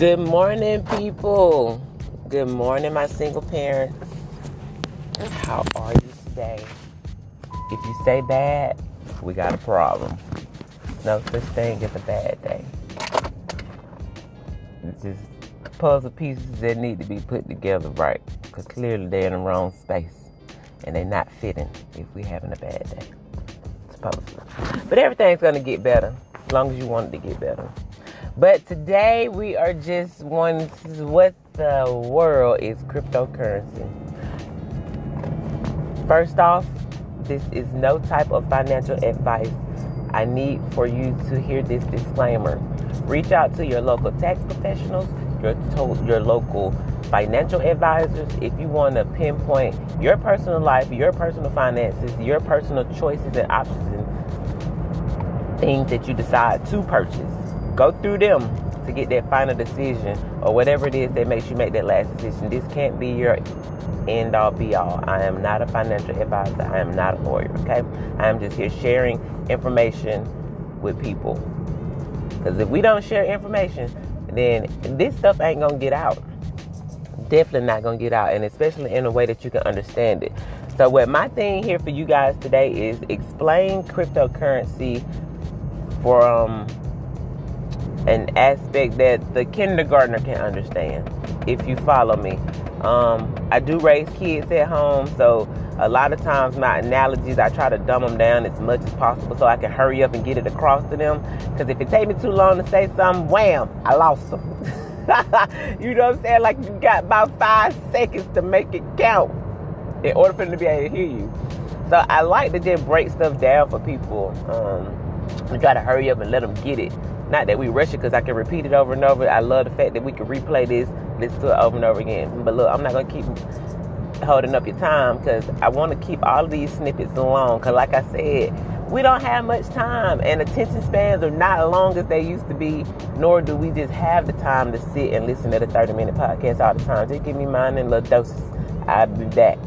Good morning, people. Good morning, my single parents. How are you today? If you say bad, we got a problem. No such thing as a bad day. It's just puzzle pieces that need to be put together right. Because clearly they're in the wrong space. And they're not fitting if we're having a bad day. Supposedly. But everything's going to get better as long as you want it to get better. But today we are just one. What the world is cryptocurrency? First off, this is no type of financial advice. I need for you to hear this disclaimer. Reach out to your local tax professionals, your to- your local financial advisors if you want to pinpoint your personal life, your personal finances, your personal choices and options and things that you decide to purchase go through them to get that final decision or whatever it is that makes you make that last decision. This can't be your end all be all. I am not a financial advisor. I am not a lawyer, okay? I am just here sharing information with people. Because if we don't share information, then this stuff ain't going to get out. Definitely not going to get out, and especially in a way that you can understand it. So, what my thing here for you guys today is explain cryptocurrency from an aspect that the kindergartner can understand if you follow me. Um, i do raise kids at home so a lot of times my analogies i try to dumb them down as much as possible so i can hurry up and get it across to them. Because if it take me too long to say something wham i lost them you know what i'm saying? Like you got about five seconds to make it count in order for them to be able to hear you. So i like to just break stuff down for people um, and try to hurry up and let them get it not that we rush it because I can repeat it over and over. I love the fact that we can replay this, listen to it over and over again. But look, I'm not going to keep holding up your time because I want to keep all of these snippets long. Because, like I said, we don't have much time, and attention spans are not as long as they used to be, nor do we just have the time to sit and listen to the 30 minute podcast all the time. Just give me mine in little doses. I'll be back.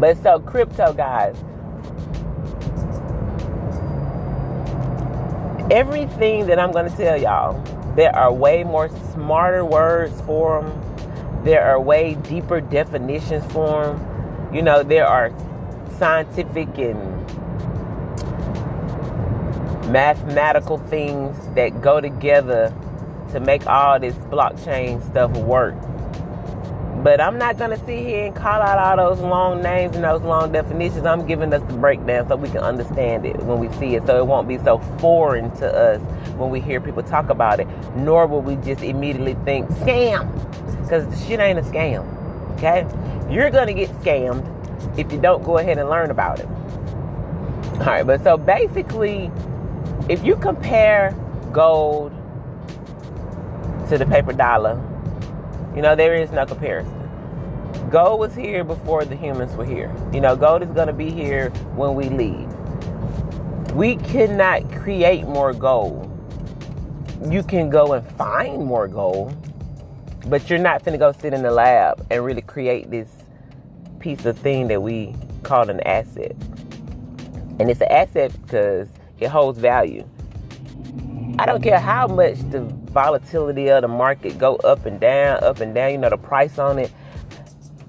But so, crypto, guys everything that I'm going to tell y'all, there are way more smarter words for them. There are way deeper definitions for them. You know, there are scientific and mathematical things that go together to make all this blockchain stuff work. But I'm not going to sit here and call out all those long names and those long definitions. I'm giving us the breakdown so we can understand it when we see it, so it won't be so foreign to us when we hear people talk about it. Nor will we just immediately think scam, because the shit ain't a scam. Okay, you're going to get scammed if you don't go ahead and learn about it. All right, but so basically, if you compare gold to the paper dollar you know, there is no comparison. Gold was here before the humans were here. You know, gold is going to be here when we leave. We cannot create more gold. You can go and find more gold, but you're not going to go sit in the lab and really create this piece of thing that we call an asset. And it's an asset because it holds value. I don't care how much the volatility of the market go up and down, up and down, you know, the price on it.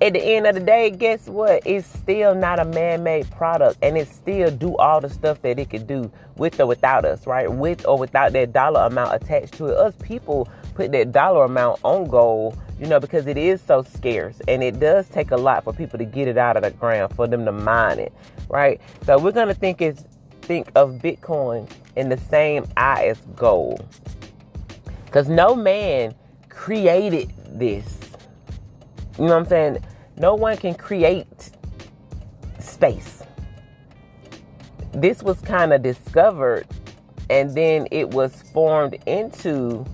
At the end of the day, guess what? It's still not a man-made product and it still do all the stuff that it could do with or without us, right? With or without that dollar amount attached to it. Us people put that dollar amount on gold, you know, because it is so scarce and it does take a lot for people to get it out of the ground, for them to mine it, right? So we're gonna think it's think of Bitcoin in the same eye as gold. Because no man created this. You know what I'm saying? No one can create space. This was kind of discovered and then it was formed into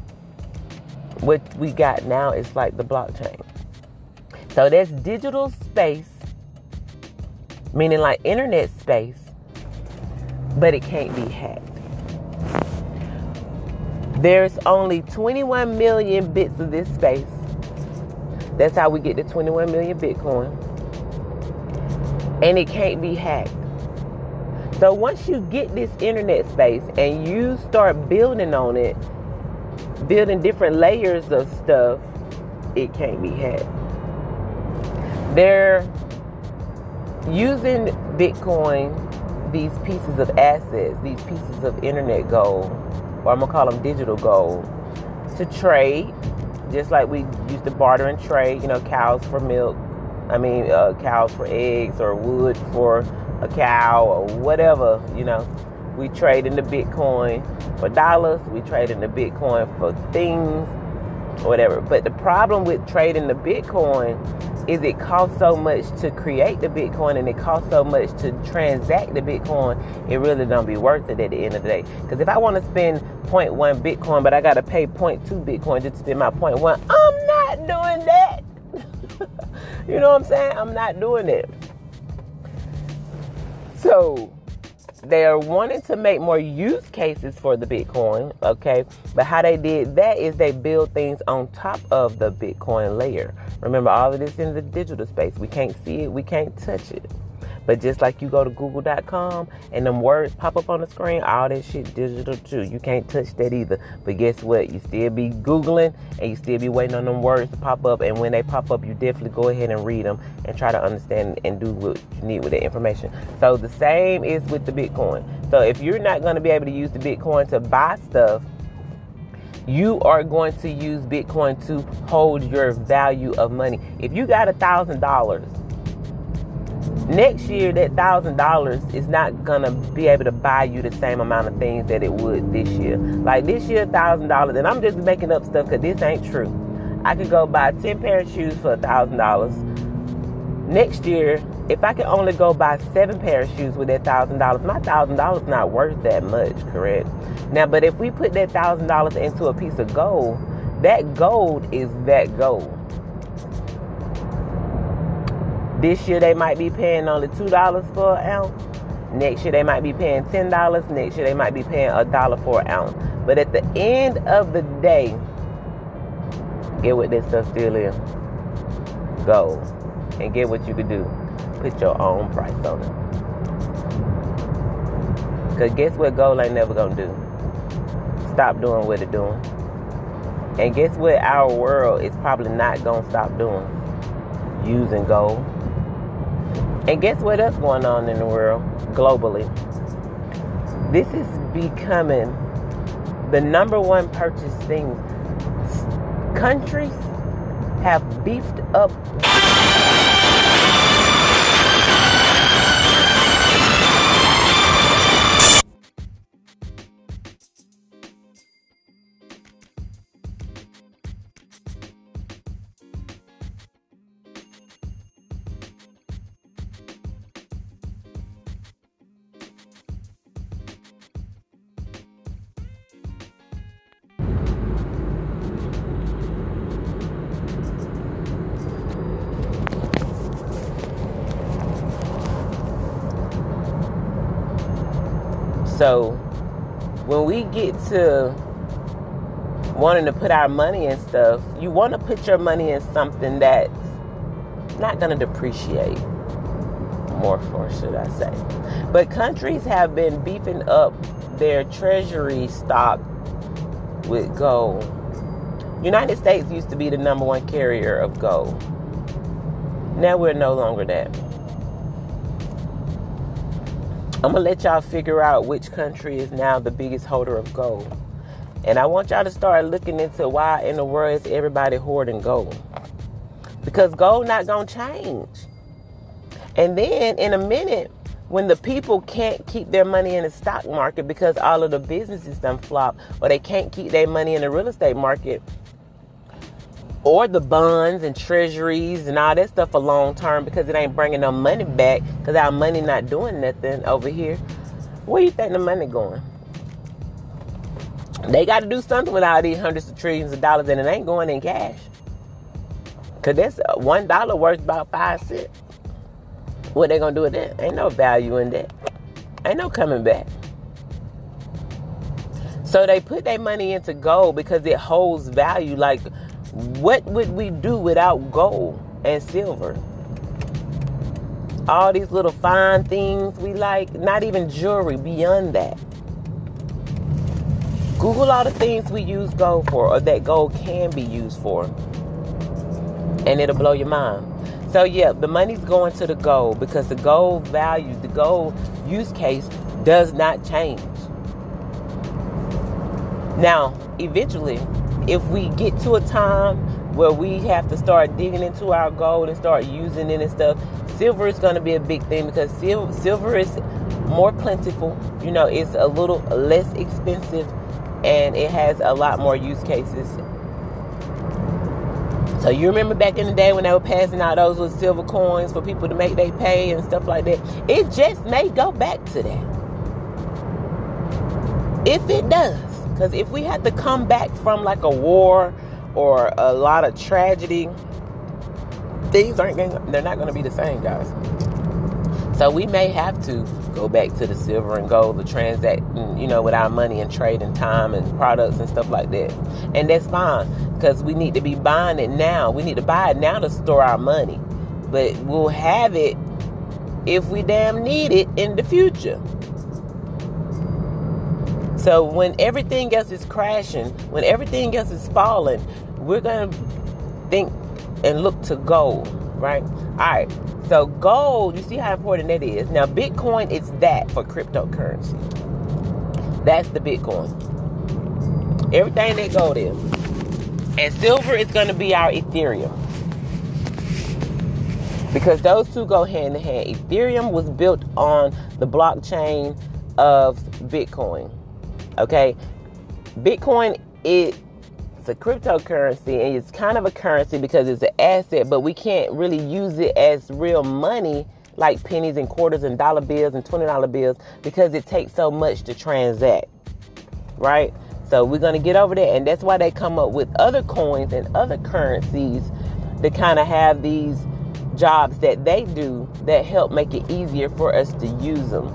what we got now is like the blockchain. So there's digital space, meaning like internet space, but it can't be hacked. There's only 21 million bits of this space. That's how we get the 21 million Bitcoin. And it can't be hacked. So once you get this internet space and you start building on it, building different layers of stuff, it can't be hacked. They're using Bitcoin, these pieces of assets, these pieces of internet gold, or I'm gonna call them digital gold, to trade, just like we used to barter and trade, you know, cows for milk, I mean, uh, cows for eggs, or wood for a cow, or whatever, you know. We trade in the Bitcoin for dollars, we trade in the Bitcoin for things, whatever. But the problem with trading the Bitcoin is it costs so much to create the Bitcoin and it costs so much to transact the Bitcoin, it really don't be worth it at the end of the day. Because if I want to spend 0.1 Bitcoin, but I got to pay 0.2 Bitcoin just to spend my 0.1, I'm not doing that. you know what I'm saying? I'm not doing it. So they are wanting to make more use cases for the Bitcoin, okay? But how they did that is they build things on top of the Bitcoin layer. Remember, all of this in the digital space. We can't see it, we can't touch it. But just like you go to google.com and them words pop up on the screen, all that shit digital too. You can't touch that either. But guess what? You still be Googling and you still be waiting on them words to pop up. And when they pop up, you definitely go ahead and read them and try to understand and do what you need with the information. So the same is with the Bitcoin. So if you're not going to be able to use the Bitcoin to buy stuff, you are going to use Bitcoin to hold your value of money. If you got a thousand dollars next year that thousand dollars is not gonna be able to buy you the same amount of things that it would this year. Like this year thousand dollars and i'm just making up stuff because this ain't true. I could go buy 10 pair of shoes for a thousand dollars. Next year if i could only go buy seven pair of shoes with that thousand dollars my thousand dollars not worth that much correct? Now but if we put that thousand dollars into a piece of gold that gold is that gold this year they might be paying only two dollars for an ounce. Next year they might be paying ten dollars. Next year they might be paying a dollar for an ounce. But at the end of the day, get what this stuff still is. Go and get what you can do. Put your own price on it. Cause guess what gold ain't never gonna do? Stop doing what it's doing. And guess what our world is probably not gonna stop doing? Using gold. And guess what else going on in the world globally? This is becoming the number one purchase thing. Countries have beefed up So when we get to wanting to put our money in stuff, you want to put your money in something that's not going to depreciate. More for, should I say. But countries have been beefing up their treasury stock with gold. United States used to be the number one carrier of gold. Now we're no longer that. I'm gonna let y'all figure out which country is now the biggest holder of gold. And I want y'all to start looking into why in the world is everybody hoarding gold. Because gold not gonna change. And then in a minute, when the people can't keep their money in the stock market because all of the businesses done flop, or they can't keep their money in the real estate market, or the bonds and treasuries and all that stuff for long term because it ain't bringing no money back because our money not doing nothing over here. Where you think the money going? They got to do something with all these hundreds of trillions of dollars and it ain't going in cash. Cause that's uh, one dollar worth about five cents. What they gonna do with that? Ain't no value in that. Ain't no coming back. So they put their money into gold because it holds value. Like what would we do without gold and silver? All these little fine things we like, not even jewelry, beyond that. Google all the things we use gold for or that gold can be used for. And it'll blow your mind. So yeah, the money's going to the gold because the gold value, the gold use case does not change. Now, eventually, if we get to a time where we have to start digging into our gold and start using it and stuff, silver is going to be a big thing because sil- silver is more plentiful. You know, it's a little less expensive and it has a lot more use cases. So you remember back in the day when they were passing out those little silver coins for people to make they pay and stuff like that? It just may go back to that. If it does. Because if we had to come back from like a war or a lot of tragedy, things aren't going they're not going to be the same, guys. So we may have to go back to the silver and gold to transact, you know, with our money and trade and time and products and stuff like that. And that's fine because we need to be buying it now. We need to buy it now to store our money. But we'll have it if we damn need it in the future. So when everything else is crashing, when everything else is falling, we're going to think and look to gold, right? All right. So gold, you see how important that is. Now Bitcoin is that for cryptocurrency. That's the Bitcoin. Everything that gold is. And silver is going to be our Ethereum. Because those two go hand in hand. Ethereum was built on the blockchain of Bitcoin. Okay? Bitcoin is a cryptocurrency and it's kind of a currency because it's an asset, but we can't really use it as real money like pennies and quarters and dollar bills and $20 bills because it takes so much to transact. Right? So we're going to get over that. And that's why they come up with other coins and other currencies to kind of have these jobs that they do that help make it easier for us to use them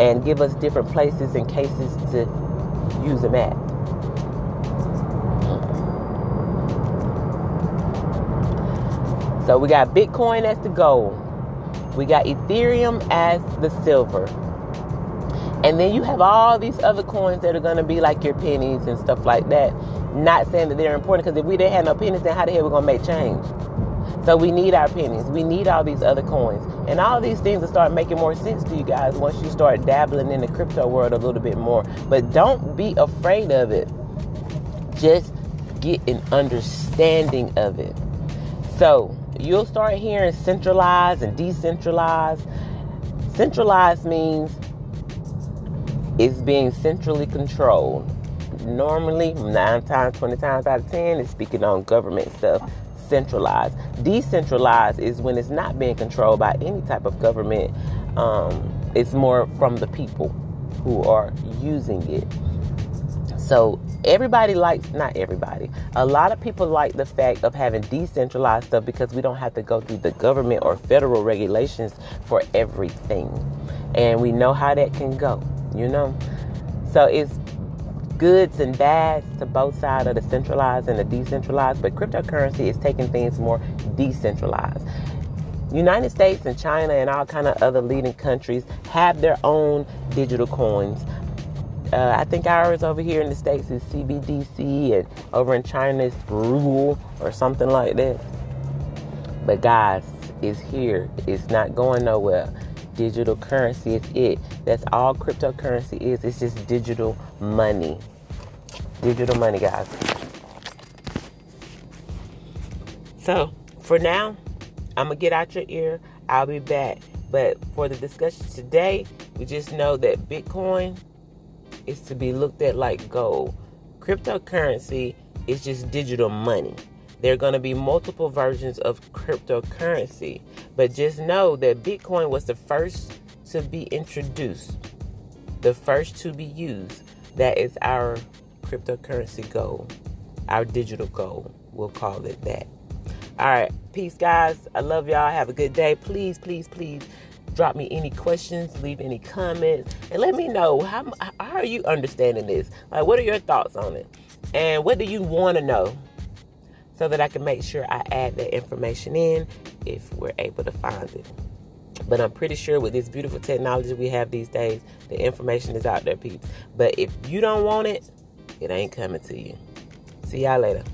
and give us different places and cases to use them at. So we got Bitcoin as the gold. We got Ethereum as the silver. And then you have all these other coins that are going to be like your pennies and stuff like that. Not saying that they're important because if we didn't have no pennies, then how the hell are we going to make change? So we need our pennies. We need all these other coins. And all these things will start making more sense to you guys once you start dabbling in the crypto world a little bit more. But don't be afraid of it. Just get an understanding of it. So you'll start hearing centralized and decentralized. Centralized means it's being centrally controlled. Normally, nine times, 20 times out of 10, it's speaking on government stuff. Centralized. Decentralized is when it's not being controlled by any type of government. Um, it's more from the people who are using it. So everybody likes, not everybody, a lot of people like the fact of having decentralized stuff because we don't have to go through the government or federal regulations for everything. And we know how that can go, you know? So it's goods and bads to both sides of the centralized and the decentralized, but cryptocurrency is taking things more decentralized. United States and China and all kind of other leading countries have their own digital coins, uh, I think ours over here in the States is CBDC, and over in China it's Rule or something like that. But guys, it's here. It's not going nowhere. Digital currency is it. That's all cryptocurrency is. It's just digital money. Digital money, guys. So, for now, I'm to get out your ear. I'll be back. But for the discussion today, we just know that Bitcoin is to be looked at like gold. Cryptocurrency is just digital money. There are going to be multiple versions of cryptocurrency, but just know that Bitcoin was the first to be introduced, the first to be used. That is our cryptocurrency goal, our digital goal. We'll call it that. All right. Peace, guys. I love y'all. Have a good day. Please, please, please drop me any questions, leave any comments, and let me know how, how are you understanding this? Like, what are your thoughts on it? And what do you want to know so that I can make sure I add that information in if we're able to find it. But I'm pretty sure with this beautiful technology we have these days, the information is out there, peeps. But if you don't want it, It ain't coming to you. See y'all later.